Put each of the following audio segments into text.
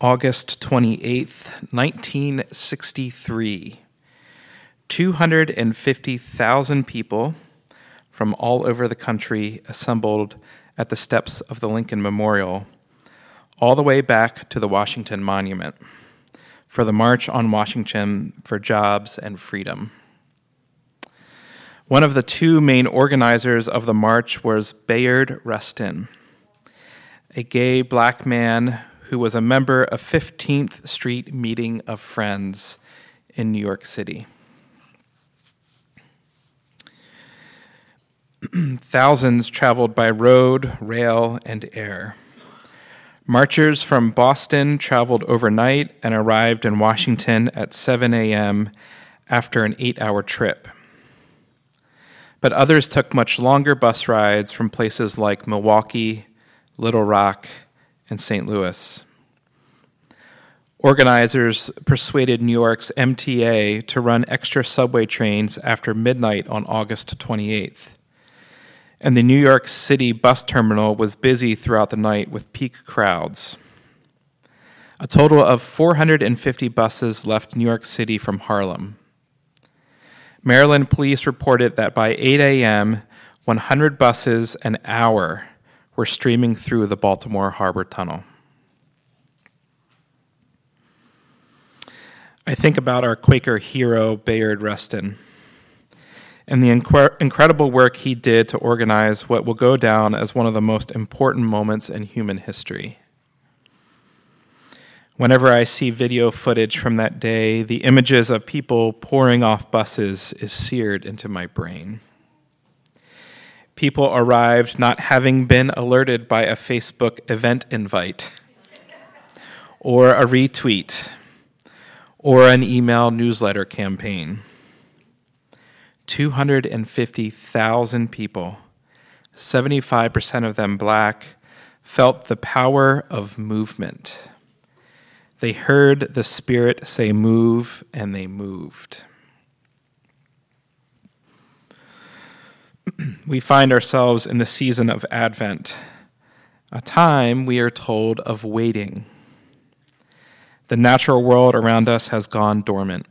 August 28th, 1963, 250,000 people from all over the country assembled at the steps of the Lincoln Memorial, all the way back to the Washington Monument, for the March on Washington for Jobs and Freedom. One of the two main organizers of the march was Bayard Rustin, a gay black man who was a member of 15th Street Meeting of Friends in New York City. Thousands traveled by road, rail, and air. Marchers from Boston traveled overnight and arrived in Washington at 7 a.m. after an eight hour trip. But others took much longer bus rides from places like Milwaukee, Little Rock, and St. Louis. Organizers persuaded New York's MTA to run extra subway trains after midnight on August 28th. And the New York City bus terminal was busy throughout the night with peak crowds. A total of 450 buses left New York City from Harlem. Maryland police reported that by 8 a.m., 100 buses an hour were streaming through the Baltimore Harbor Tunnel. I think about our Quaker hero, Bayard Rustin, and the inc- incredible work he did to organize what will go down as one of the most important moments in human history. Whenever I see video footage from that day, the images of people pouring off buses is seared into my brain. People arrived not having been alerted by a Facebook event invite or a retweet or an email newsletter campaign. 250,000 people, 75% of them black, felt the power of movement. They heard the Spirit say, Move, and they moved. we find ourselves in the season of Advent, a time we are told of waiting. The natural world around us has gone dormant.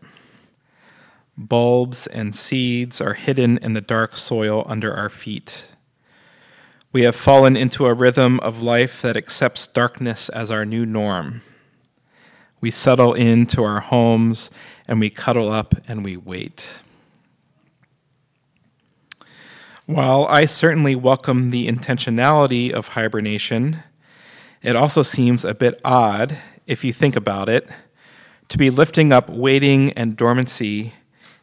Bulbs and seeds are hidden in the dark soil under our feet. We have fallen into a rhythm of life that accepts darkness as our new norm. We settle into our homes and we cuddle up and we wait. While I certainly welcome the intentionality of hibernation, it also seems a bit odd, if you think about it, to be lifting up waiting and dormancy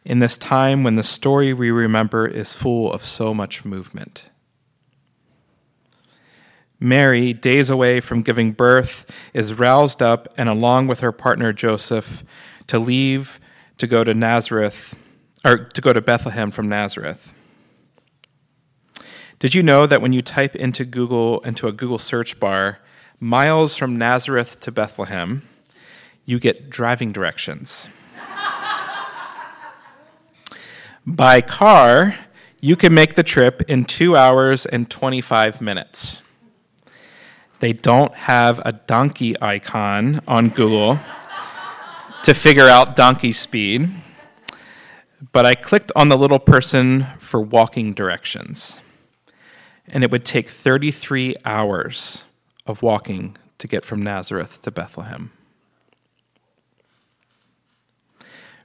in this time when the story we remember is full of so much movement. Mary, days away from giving birth, is roused up and, along with her partner Joseph, to leave to go to Nazareth, or to go to Bethlehem from Nazareth. Did you know that when you type into Google, into a Google search bar, miles from Nazareth to Bethlehem, you get driving directions? By car, you can make the trip in two hours and 25 minutes. They don't have a donkey icon on Google to figure out donkey speed, but I clicked on the little person for walking directions and it would take 33 hours of walking to get from Nazareth to Bethlehem.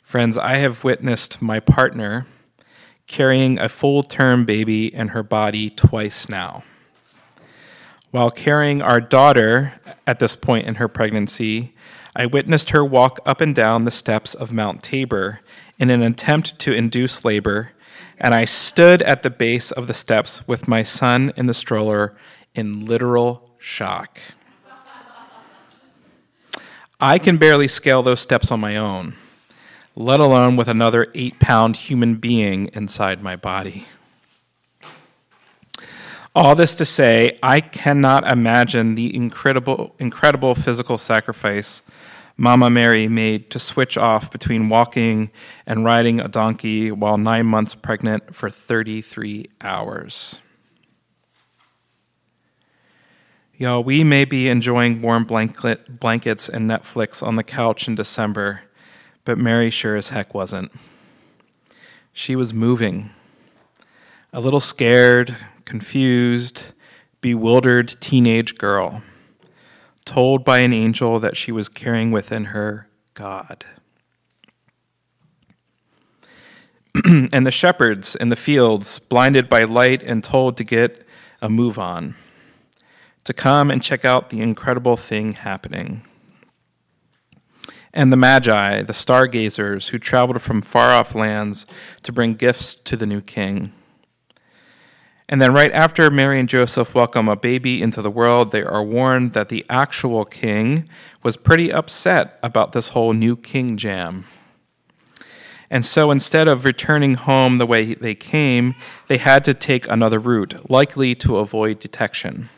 Friends, I have witnessed my partner carrying a full term baby in her body twice now. While carrying our daughter at this point in her pregnancy, I witnessed her walk up and down the steps of Mount Tabor in an attempt to induce labor, and I stood at the base of the steps with my son in the stroller in literal shock. I can barely scale those steps on my own, let alone with another eight pound human being inside my body. All this to say, I cannot imagine the incredible, incredible physical sacrifice Mama Mary made to switch off between walking and riding a donkey while nine months pregnant for 33 hours. Y'all, we may be enjoying warm blanket, blankets and Netflix on the couch in December, but Mary sure as heck wasn't. She was moving, a little scared, confused, bewildered teenage girl, told by an angel that she was carrying within her God. and the shepherds in the fields, blinded by light and told to get a move on to come and check out the incredible thing happening. And the Magi, the stargazers who traveled from far off lands to bring gifts to the new king. And then, right after Mary and Joseph welcome a baby into the world, they are warned that the actual king was pretty upset about this whole new king jam. And so instead of returning home the way they came, they had to take another route, likely to avoid detection.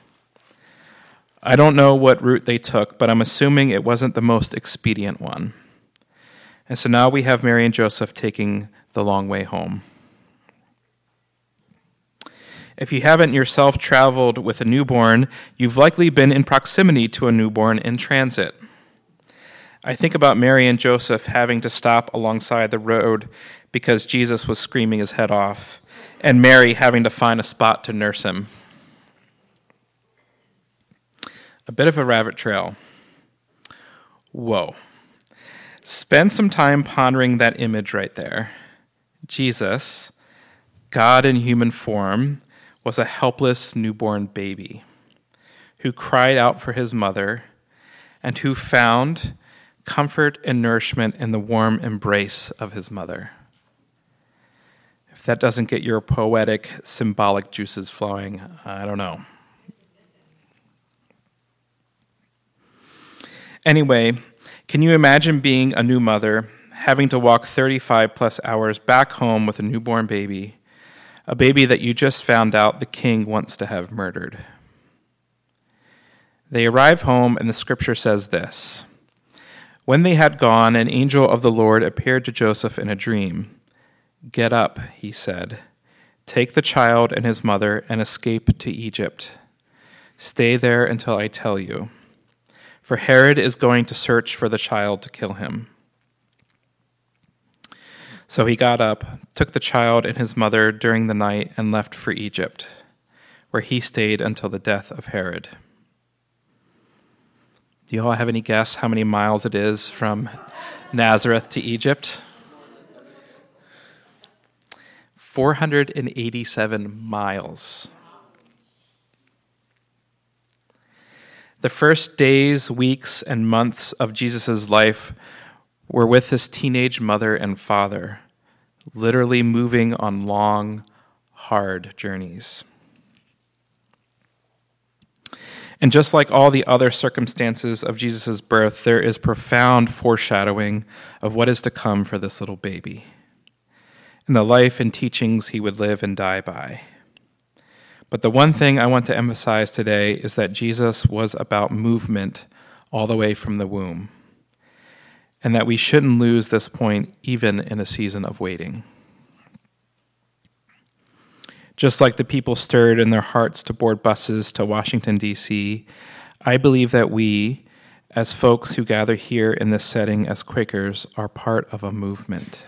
I don't know what route they took, but I'm assuming it wasn't the most expedient one. And so now we have Mary and Joseph taking the long way home. If you haven't yourself traveled with a newborn, you've likely been in proximity to a newborn in transit. I think about Mary and Joseph having to stop alongside the road because Jesus was screaming his head off, and Mary having to find a spot to nurse him a bit of a rabbit trail. Whoa. Spend some time pondering that image right there. Jesus, God in human form, was a helpless newborn baby who cried out for his mother and who found comfort and nourishment in the warm embrace of his mother. If that doesn't get your poetic, symbolic juices flowing, I don't know. Anyway, can you imagine being a new mother, having to walk 35 plus hours back home with a newborn baby, a baby that you just found out the king wants to have murdered? They arrive home, and the scripture says this When they had gone, an angel of the Lord appeared to Joseph in a dream. Get up, he said. Take the child and his mother and escape to Egypt. Stay there until I tell you for Herod is going to search for the child to kill him. So he got up, took the child and his mother during the night, and left for Egypt, where he stayed until the death of Herod. Do you all have any guess how many miles it is from Nazareth to Egypt? 487 miles. The first days, weeks, and months of Jesus' life were with his teenage mother and father, literally moving on long, hard journeys. And just like all the other circumstances of Jesus' birth, there is profound foreshadowing of what is to come for this little baby and the life and teachings he would live and die by. But the one thing I want to emphasize today is that Jesus was about movement all the way from the womb, and that we shouldn't lose this point even in a season of waiting. Just like the people stirred in their hearts to board buses to Washington, D.C., I believe that we, as folks who gather here in this setting as Quakers, are part of a movement.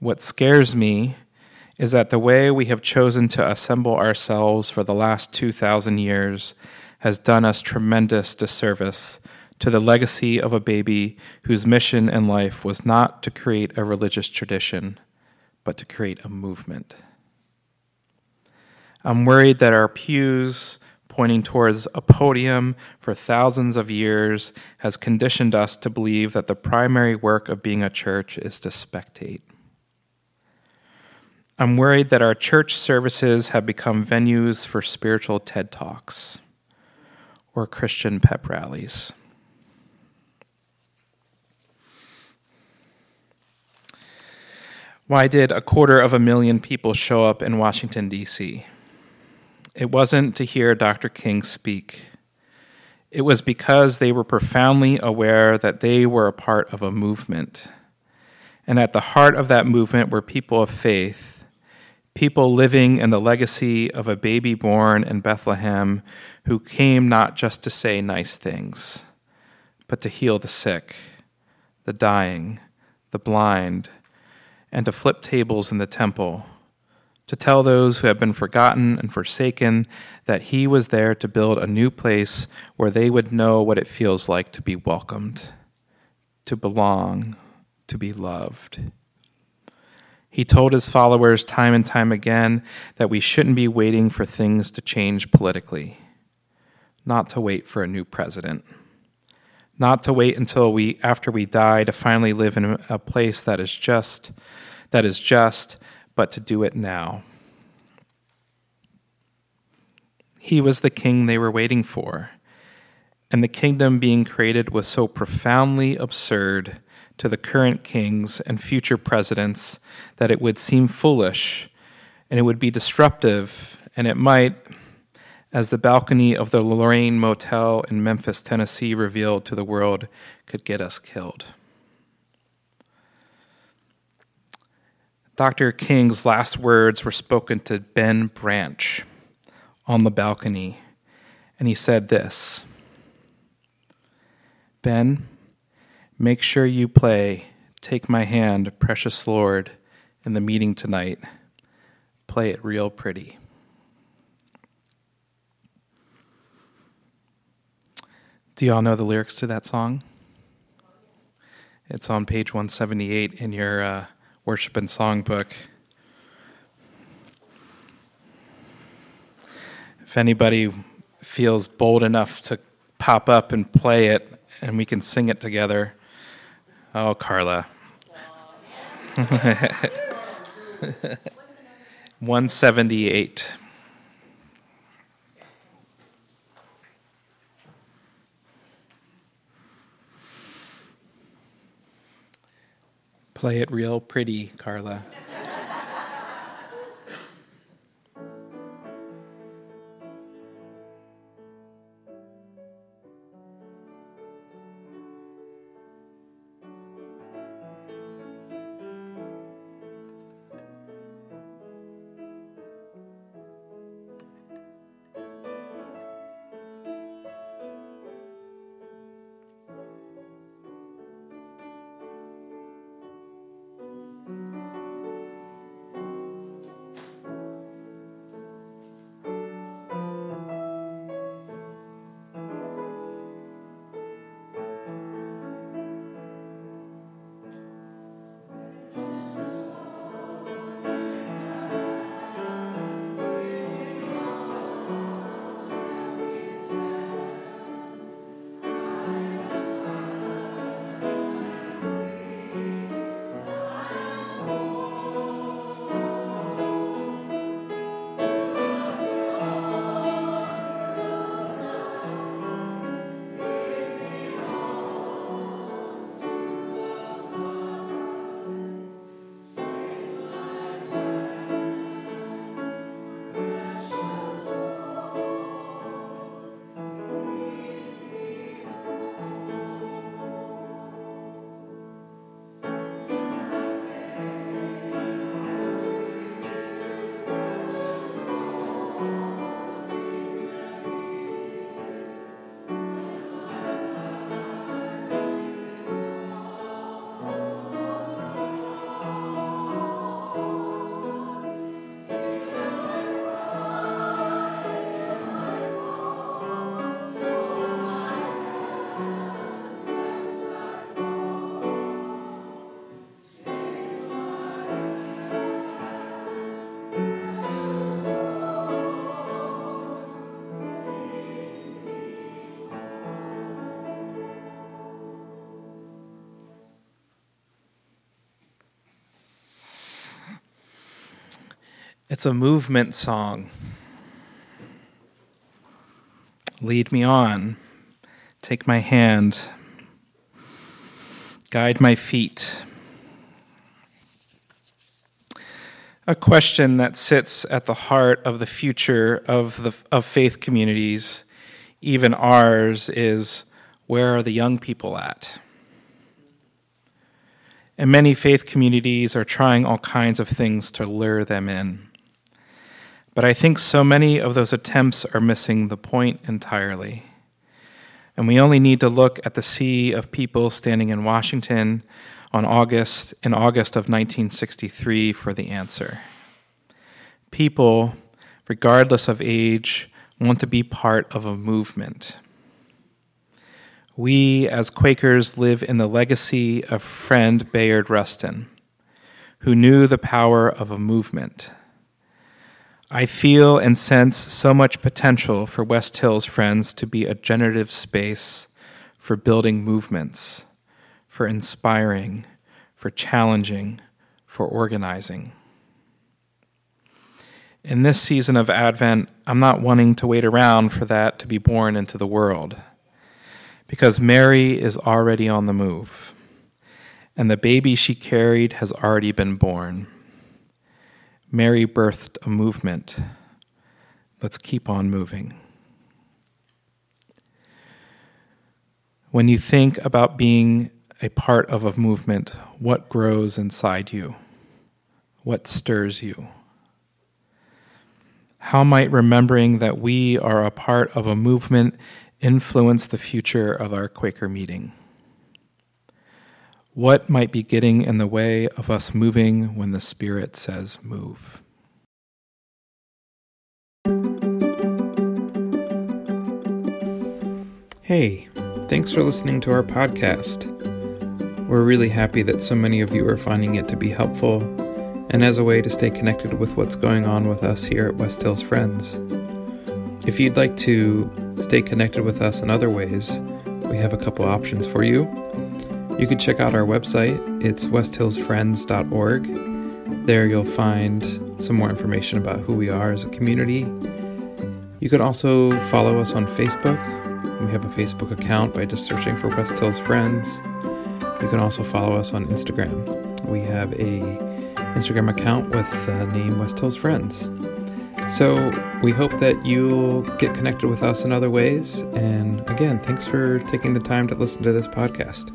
What scares me is that the way we have chosen to assemble ourselves for the last 2,000 years has done us tremendous disservice to the legacy of a baby whose mission in life was not to create a religious tradition, but to create a movement. I'm worried that our pews pointing towards a podium for thousands of years has conditioned us to believe that the primary work of being a church is to spectate. I'm worried that our church services have become venues for spiritual TED Talks or Christian pep rallies. Why did a quarter of a million people show up in Washington, D.C.? It wasn't to hear Dr. King speak. It was because they were profoundly aware that they were a part of a movement. And at the heart of that movement were people of faith, people living in the legacy of a baby born in Bethlehem who came not just to say nice things, but to heal the sick, the dying, the blind, and to flip tables in the temple, to tell those who have been forgotten and forsaken that he was there to build a new place where they would know what it feels like to be welcomed, to belong, to be loved. He told his followers time and time again that we shouldn't be waiting for things to change politically, not to wait for a new president not to wait until we after we die to finally live in a place that is just that is just but to do it now. He was the king they were waiting for and the kingdom being created was so profoundly absurd to the current kings and future presidents that it would seem foolish and it would be disruptive and it might as the balcony of the Lorraine Motel in Memphis, Tennessee revealed to the world, could get us killed. Dr. King's last words were spoken to Ben Branch on the balcony, and he said this Ben, make sure you play Take My Hand, Precious Lord, in the meeting tonight. Play it real pretty. Do y'all know the lyrics to that song? It's on page 178 in your uh, worship and song book. If anybody feels bold enough to pop up and play it and we can sing it together, oh, Carla. 178. Play it real pretty, Carla. It's a movement song. Lead me on. Take my hand. Guide my feet. A question that sits at the heart of the future of, the, of faith communities, even ours, is where are the young people at? And many faith communities are trying all kinds of things to lure them in. But I think so many of those attempts are missing the point entirely. And we only need to look at the sea of people standing in Washington on August in August of 1963 for the answer. People, regardless of age, want to be part of a movement. We, as Quakers, live in the legacy of friend Bayard Rustin, who knew the power of a movement. I feel and sense so much potential for West Hills Friends to be a generative space for building movements, for inspiring, for challenging, for organizing. In this season of Advent, I'm not wanting to wait around for that to be born into the world because Mary is already on the move, and the baby she carried has already been born. Mary birthed a movement. Let's keep on moving. When you think about being a part of a movement, what grows inside you? What stirs you? How might remembering that we are a part of a movement influence the future of our Quaker meeting? What might be getting in the way of us moving when the Spirit says move? Hey, thanks for listening to our podcast. We're really happy that so many of you are finding it to be helpful and as a way to stay connected with what's going on with us here at West Hills Friends. If you'd like to stay connected with us in other ways, we have a couple options for you. You can check out our website, it's westhillsfriends.org. There you'll find some more information about who we are as a community. You can also follow us on Facebook. We have a Facebook account by just searching for West Hills Friends. You can also follow us on Instagram. We have a Instagram account with the name West Hills Friends. So we hope that you'll get connected with us in other ways. And again, thanks for taking the time to listen to this podcast.